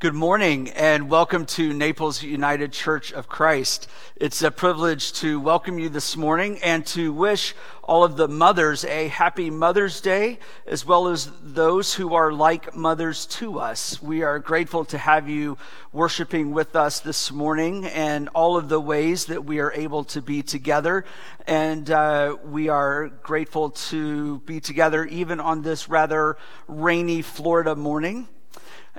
Good morning and welcome to Naples United Church of Christ. It's a privilege to welcome you this morning and to wish all of the mothers a happy Mother's Day, as well as those who are like mothers to us. We are grateful to have you worshiping with us this morning and all of the ways that we are able to be together. And uh, we are grateful to be together even on this rather rainy Florida morning.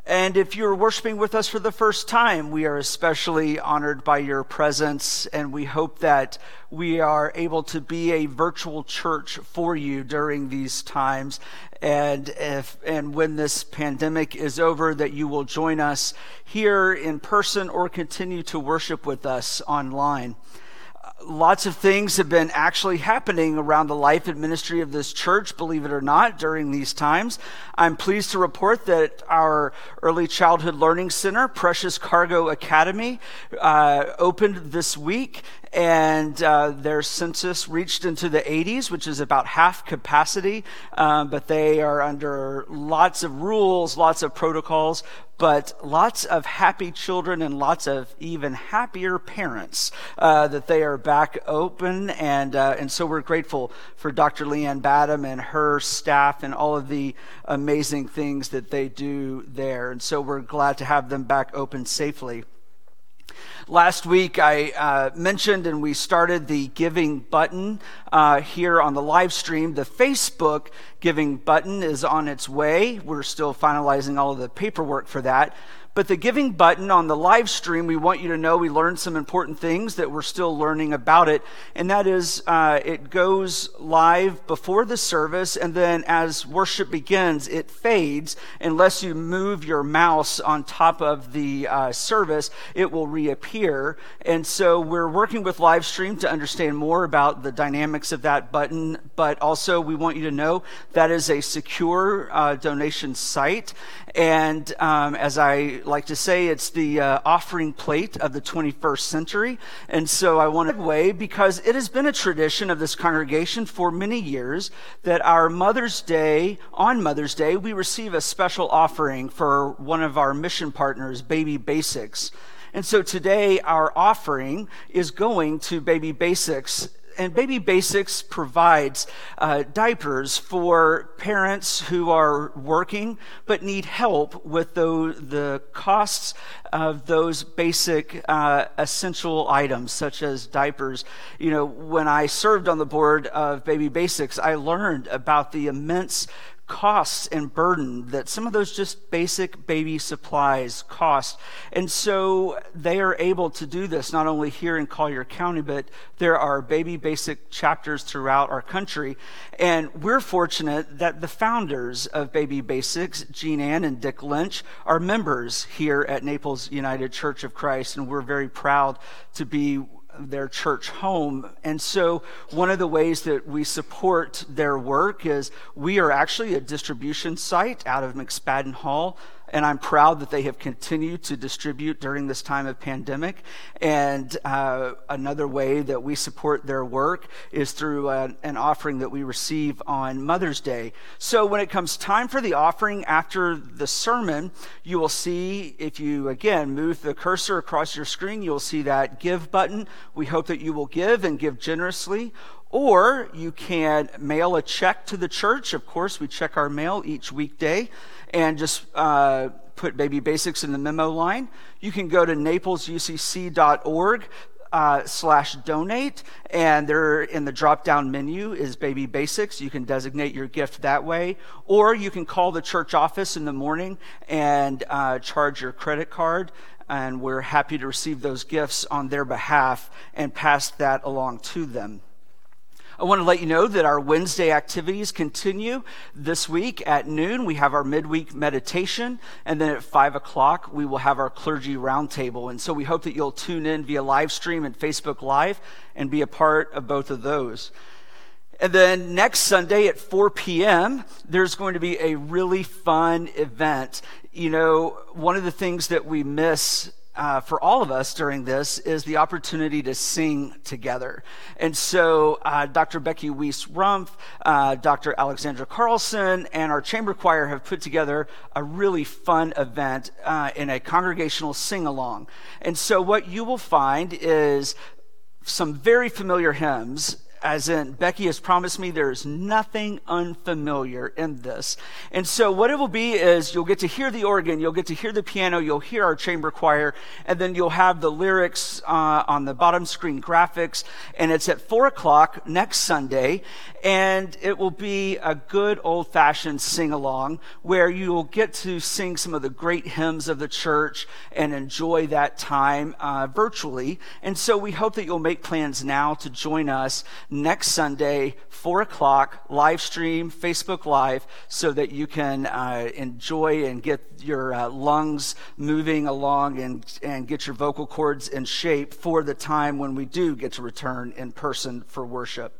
And if you're worshiping with us for the first time, we are especially honored by your presence, and we hope that we are able to be a virtual church for you during these times. And if and when this pandemic is over, that you will join us here in person or continue to worship with us online lots of things have been actually happening around the life and ministry of this church, believe it or not, during these times. I'm pleased to report that our early childhood learning center, Precious Cargo Academy, uh, opened this week and uh, their census reached into the 80s, which is about half capacity. Um, but they are under lots of rules, lots of protocols, but lots of happy children and lots of even happier parents uh, that they are back open. And, uh, and so we're grateful for Dr. Leanne Badham and her staff and all of the amazing things that they do there. And so we're glad to have them back open safely. Last week, I uh, mentioned and we started the giving button uh, here on the live stream. The Facebook giving button is on its way. We're still finalizing all of the paperwork for that. But the giving button on the live stream, we want you to know we learned some important things that we're still learning about it. And that is, uh, it goes live before the service, and then as worship begins, it fades. Unless you move your mouse on top of the uh, service, it will reappear. And so we're working with live stream to understand more about the dynamics of that button. But also, we want you to know that is a secure uh, donation site. And um, as I like to say, it's the uh, offering plate of the 21st century. And so I want to way because it has been a tradition of this congregation for many years that our Mother's Day, on Mother's Day, we receive a special offering for one of our mission partners, Baby Basics. And so today our offering is going to Baby Basics and Baby Basics provides uh, diapers for parents who are working but need help with the, the costs of those basic uh, essential items, such as diapers. You know, when I served on the board of Baby Basics, I learned about the immense costs and burden that some of those just basic baby supplies cost. And so they are able to do this not only here in Collier County, but there are baby basic chapters throughout our country. And we're fortunate that the founders of Baby Basics, Jean Ann and Dick Lynch, are members here at Naples United Church of Christ. And we're very proud to be their church home. And so, one of the ways that we support their work is we are actually a distribution site out of McSpadden Hall and I'm proud that they have continued to distribute during this time of pandemic. And uh, another way that we support their work is through uh, an offering that we receive on Mother's Day. So when it comes time for the offering after the sermon, you will see, if you again move the cursor across your screen, you'll see that give button. We hope that you will give and give generously. Or you can mail a check to the church. Of course, we check our mail each weekday and just uh, put Baby Basics in the memo line. You can go to naplesucc.org uh, slash donate, and there in the drop down menu is Baby Basics. You can designate your gift that way, or you can call the church office in the morning and uh, charge your credit card. And we're happy to receive those gifts on their behalf and pass that along to them. I want to let you know that our Wednesday activities continue this week at noon. We have our midweek meditation, and then at 5 o'clock, we will have our clergy roundtable. And so we hope that you'll tune in via live stream and Facebook Live and be a part of both of those. And then next Sunday at 4 p.m., there's going to be a really fun event. You know, one of the things that we miss uh, for all of us during this is the opportunity to sing together. And so uh, Dr. Becky Weiss Rumpf, uh, Dr. Alexandra Carlson, and our chamber choir have put together a really fun event uh, in a congregational sing along. And so what you will find is some very familiar hymns as in Becky has promised me there's nothing unfamiliar in this. And so what it will be is you'll get to hear the organ, you'll get to hear the piano, you'll hear our chamber choir, and then you'll have the lyrics uh, on the bottom screen graphics. And it's at four o'clock next Sunday, and it will be a good old fashioned sing along where you'll get to sing some of the great hymns of the church and enjoy that time uh, virtually. And so we hope that you'll make plans now to join us next Sunday, 4 o'clock, live stream, Facebook Live, so that you can uh, enjoy and get your uh, lungs moving along and, and get your vocal cords in shape for the time when we do get to return in person for worship.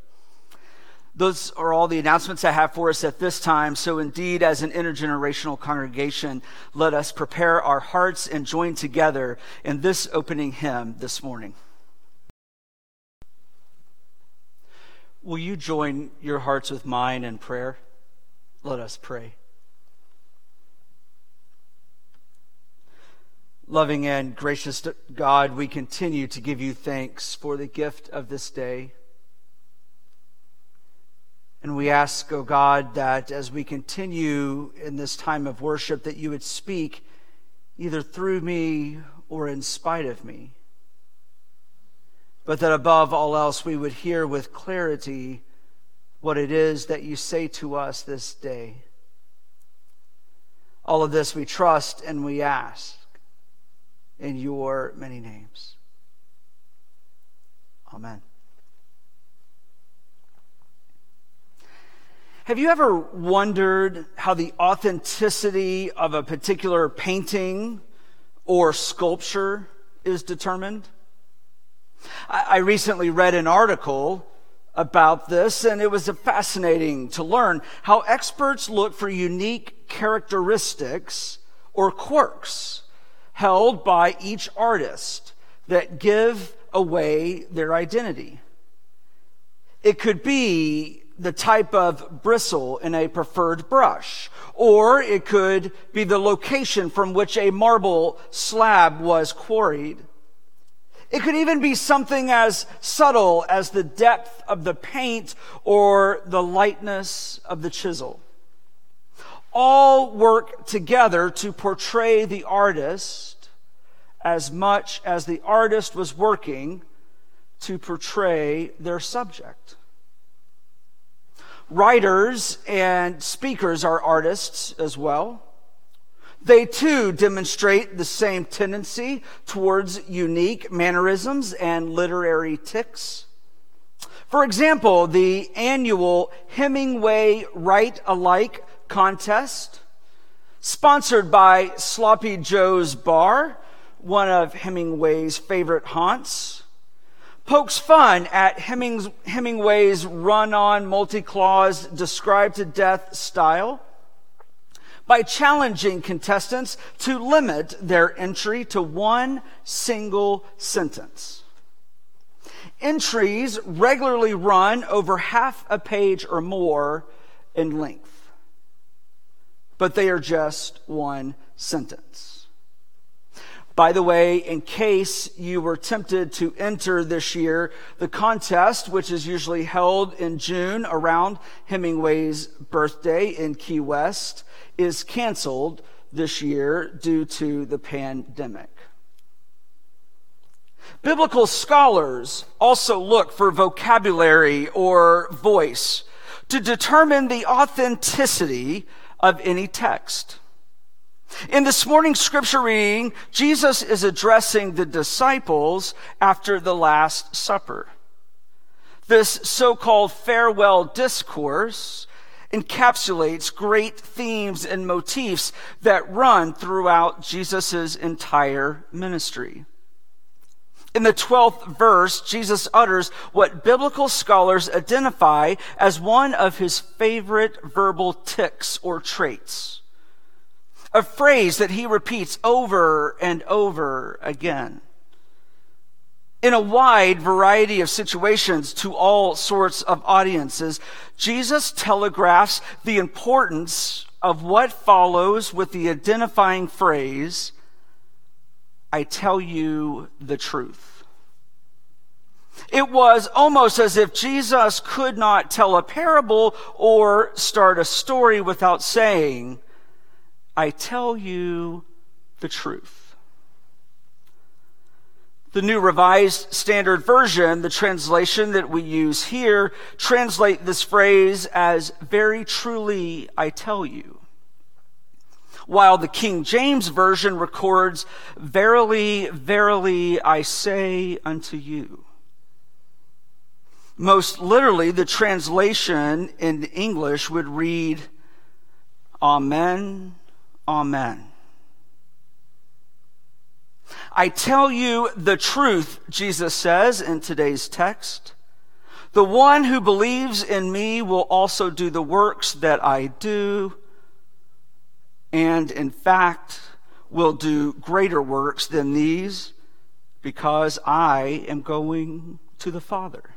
Those are all the announcements I have for us at this time. So, indeed, as an intergenerational congregation, let us prepare our hearts and join together in this opening hymn this morning. Will you join your hearts with mine in prayer? Let us pray. Loving and gracious God, we continue to give you thanks for the gift of this day. And we ask, O oh God, that as we continue in this time of worship, that you would speak either through me or in spite of me but that above all else we would hear with clarity what it is that you say to us this day. All of this we trust and we ask in your many names. Amen. Have you ever wondered how the authenticity of a particular painting or sculpture is determined? I recently read an article about this, and it was fascinating to learn how experts look for unique characteristics or quirks held by each artist that give away their identity. It could be the type of bristle in a preferred brush, or it could be the location from which a marble slab was quarried. It could even be something as subtle as the depth of the paint or the lightness of the chisel. All work together to portray the artist as much as the artist was working to portray their subject. Writers and speakers are artists as well. They too demonstrate the same tendency towards unique mannerisms and literary tics. For example, the annual Hemingway Write Alike contest, sponsored by Sloppy Joe's Bar, one of Hemingway's favorite haunts, pokes fun at Hemingway's run on multi clause, described to death style by challenging contestants to limit their entry to one single sentence. Entries regularly run over half a page or more in length, but they are just one sentence. By the way, in case you were tempted to enter this year, the contest, which is usually held in June around Hemingway's birthday in Key West, is canceled this year due to the pandemic. Biblical scholars also look for vocabulary or voice to determine the authenticity of any text. In this morning's scripture reading, Jesus is addressing the disciples after the Last Supper. This so called farewell discourse encapsulates great themes and motifs that run throughout Jesus' entire ministry. In the 12th verse, Jesus utters what biblical scholars identify as one of his favorite verbal tics or traits. A phrase that he repeats over and over again. In a wide variety of situations to all sorts of audiences, Jesus telegraphs the importance of what follows with the identifying phrase, I tell you the truth. It was almost as if Jesus could not tell a parable or start a story without saying, I tell you the truth. The New Revised Standard Version, the translation that we use here, translate this phrase as very truly I tell you. While the King James Version records, verily, verily I say unto you. Most literally, the translation in English would read, Amen, Amen. I tell you the truth, Jesus says in today's text. The one who believes in me will also do the works that I do, and in fact will do greater works than these because I am going to the Father.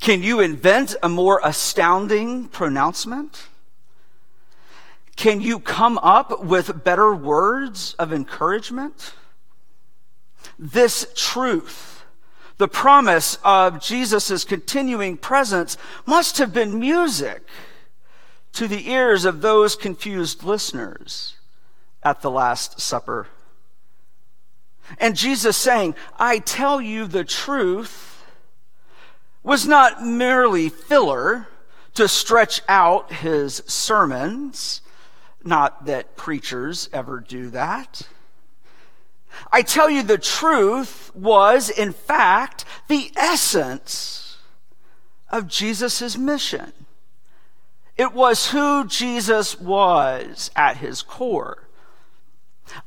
Can you invent a more astounding pronouncement? Can you come up with better words of encouragement? This truth, the promise of Jesus' continuing presence, must have been music to the ears of those confused listeners at the Last Supper. And Jesus saying, I tell you the truth, was not merely filler to stretch out his sermons not that preachers ever do that. I tell you the truth was, in fact, the essence of Jesus' mission. It was who Jesus was at his core.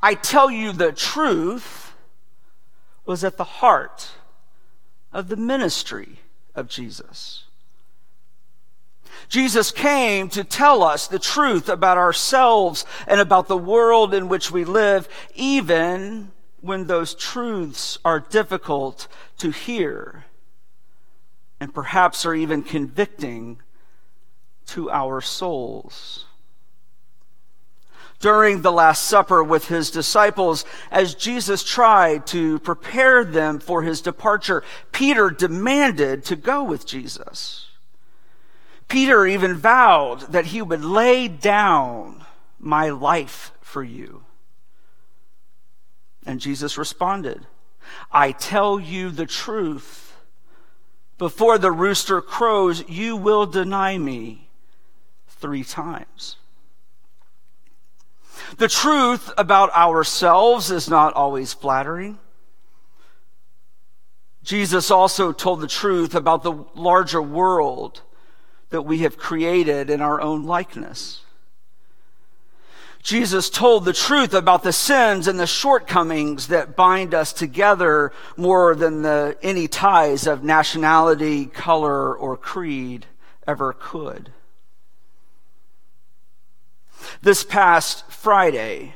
I tell you the truth was at the heart of the ministry of Jesus. Jesus came to tell us the truth about ourselves and about the world in which we live, even when those truths are difficult to hear and perhaps are even convicting to our souls. During the Last Supper with his disciples, as Jesus tried to prepare them for his departure, Peter demanded to go with Jesus. Peter even vowed that he would lay down my life for you. And Jesus responded, I tell you the truth. Before the rooster crows, you will deny me three times. The truth about ourselves is not always flattering. Jesus also told the truth about the larger world that we have created in our own likeness. Jesus told the truth about the sins and the shortcomings that bind us together more than the, any ties of nationality, color, or creed ever could. This past Friday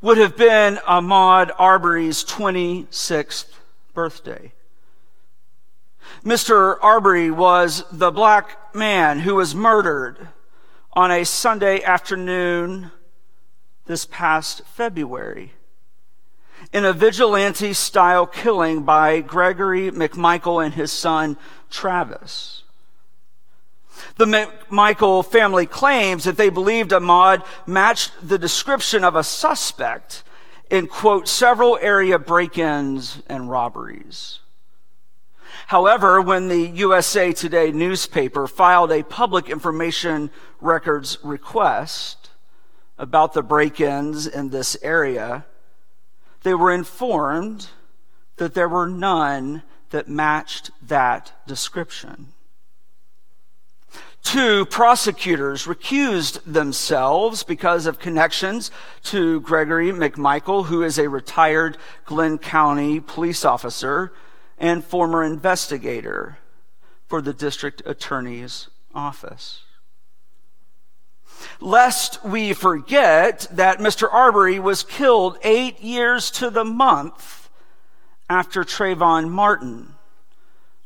would have been Ahmaud Arbery's 26th birthday. Mr. Arbery was the black man who was murdered on a Sunday afternoon this past February in a vigilante style killing by Gregory McMichael and his son Travis. The McMichael family claims that they believed Ahmaud matched the description of a suspect in quote several area break-ins and robberies. However, when the USA Today newspaper filed a public information records request about the break-ins in this area, they were informed that there were none that matched that description. Two prosecutors recused themselves because of connections to Gregory McMichael, who is a retired Glynn County police officer and former investigator for the district attorney's office. lest we forget that Mr. Arbery was killed eight years to the month after Trayvon Martin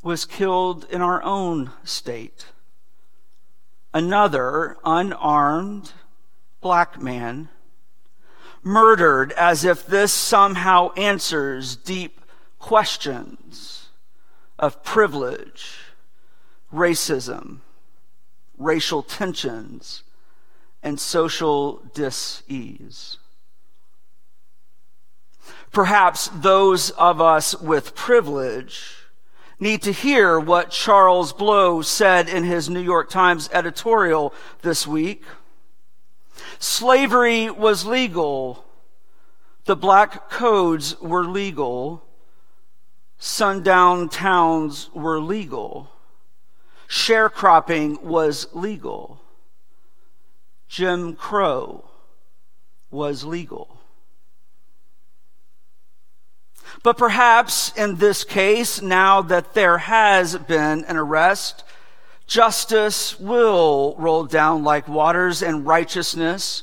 was killed in our own state. Another unarmed black man murdered as if this somehow answers deep questions of privilege, racism, racial tensions, and social dis-ease. Perhaps those of us with privilege need to hear what Charles Blow said in his New York Times editorial this week. Slavery was legal. The black codes were legal. Sundown towns were legal. Sharecropping was legal. Jim Crow was legal. But perhaps in this case, now that there has been an arrest, justice will roll down like waters and righteousness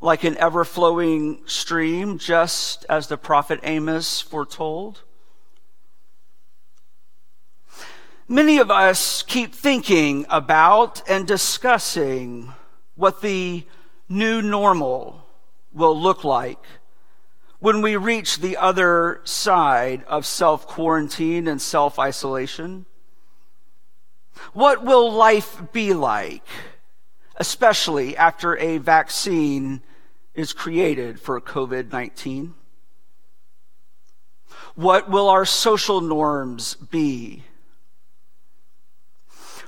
like an ever flowing stream, just as the prophet Amos foretold. Many of us keep thinking about and discussing what the new normal will look like when we reach the other side of self quarantine and self isolation? What will life be like, especially after a vaccine is created for COVID 19? What will our social norms be?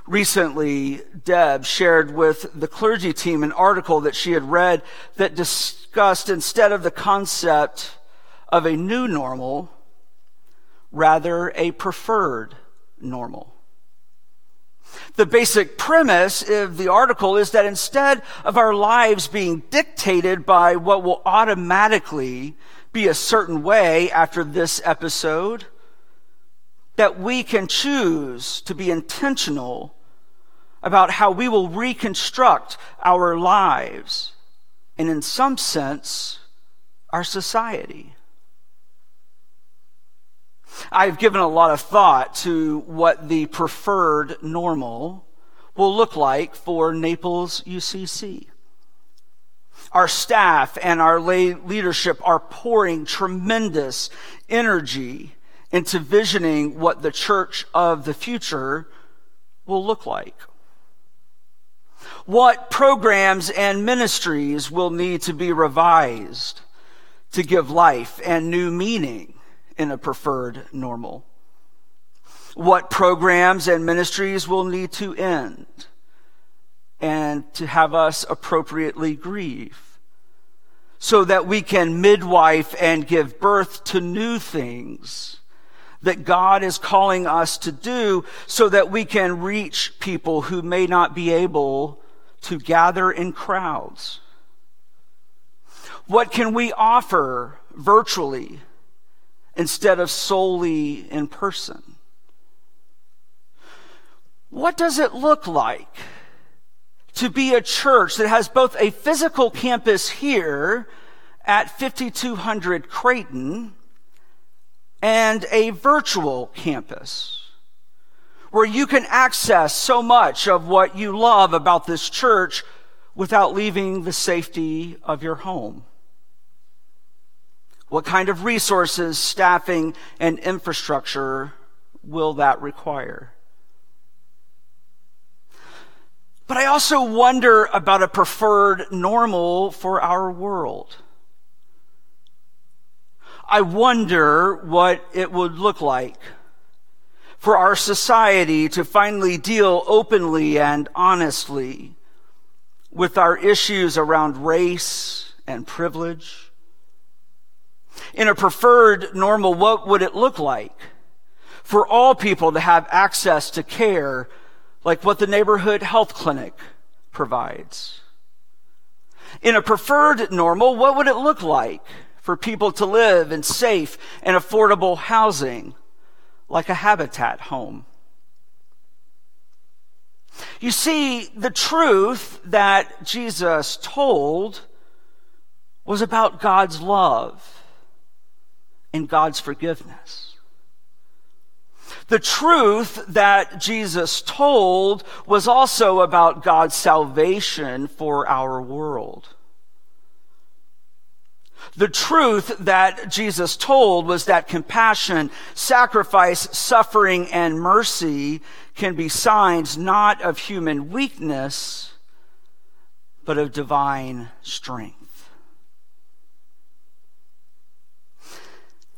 Recently, Deb shared with the clergy team an article that she had read that discussed instead of the concept of a new normal, rather a preferred normal. The basic premise of the article is that instead of our lives being dictated by what will automatically be a certain way after this episode, that we can choose to be intentional about how we will reconstruct our lives and, in some sense, our society. I've given a lot of thought to what the preferred normal will look like for Naples UCC. Our staff and our lay leadership are pouring tremendous energy into visioning what the church of the future will look like what programs and ministries will need to be revised to give life and new meaning in a preferred normal. What programs and ministries will need to end and to have us appropriately grieve so that we can midwife and give birth to new things that God is calling us to do so that we can reach people who may not be able to gather in crowds? What can we offer virtually instead of solely in person? What does it look like to be a church that has both a physical campus here at 5200 Crayton and a virtual campus? where you can access so much of what you love about this church without leaving the safety of your home? What kind of resources, staffing, and infrastructure will that require? But I also wonder about a preferred normal for our world. I wonder what it would look like for our society to finally deal openly and honestly with our issues around race and privilege? In a preferred normal, what would it look like for all people to have access to care like what the neighborhood health clinic provides? In a preferred normal, what would it look like for people to live in safe and affordable housing like a habitat home. You see, the truth that Jesus told was about God's love and God's forgiveness. The truth that Jesus told was also about God's salvation for our world. The truth that Jesus told was that compassion, sacrifice, suffering, and mercy can be signs not of human weakness, but of divine strength.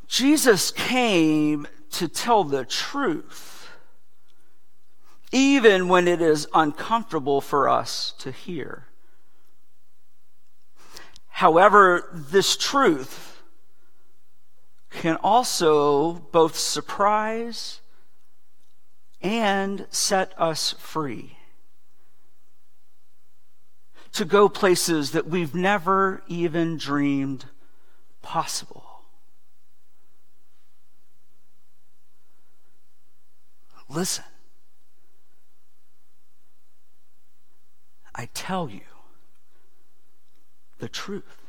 Jesus came to tell the truth, even when it is uncomfortable for us to hear. However, this truth can also both surprise and set us free to go places that we've never even dreamed possible. Listen. I tell you the truth.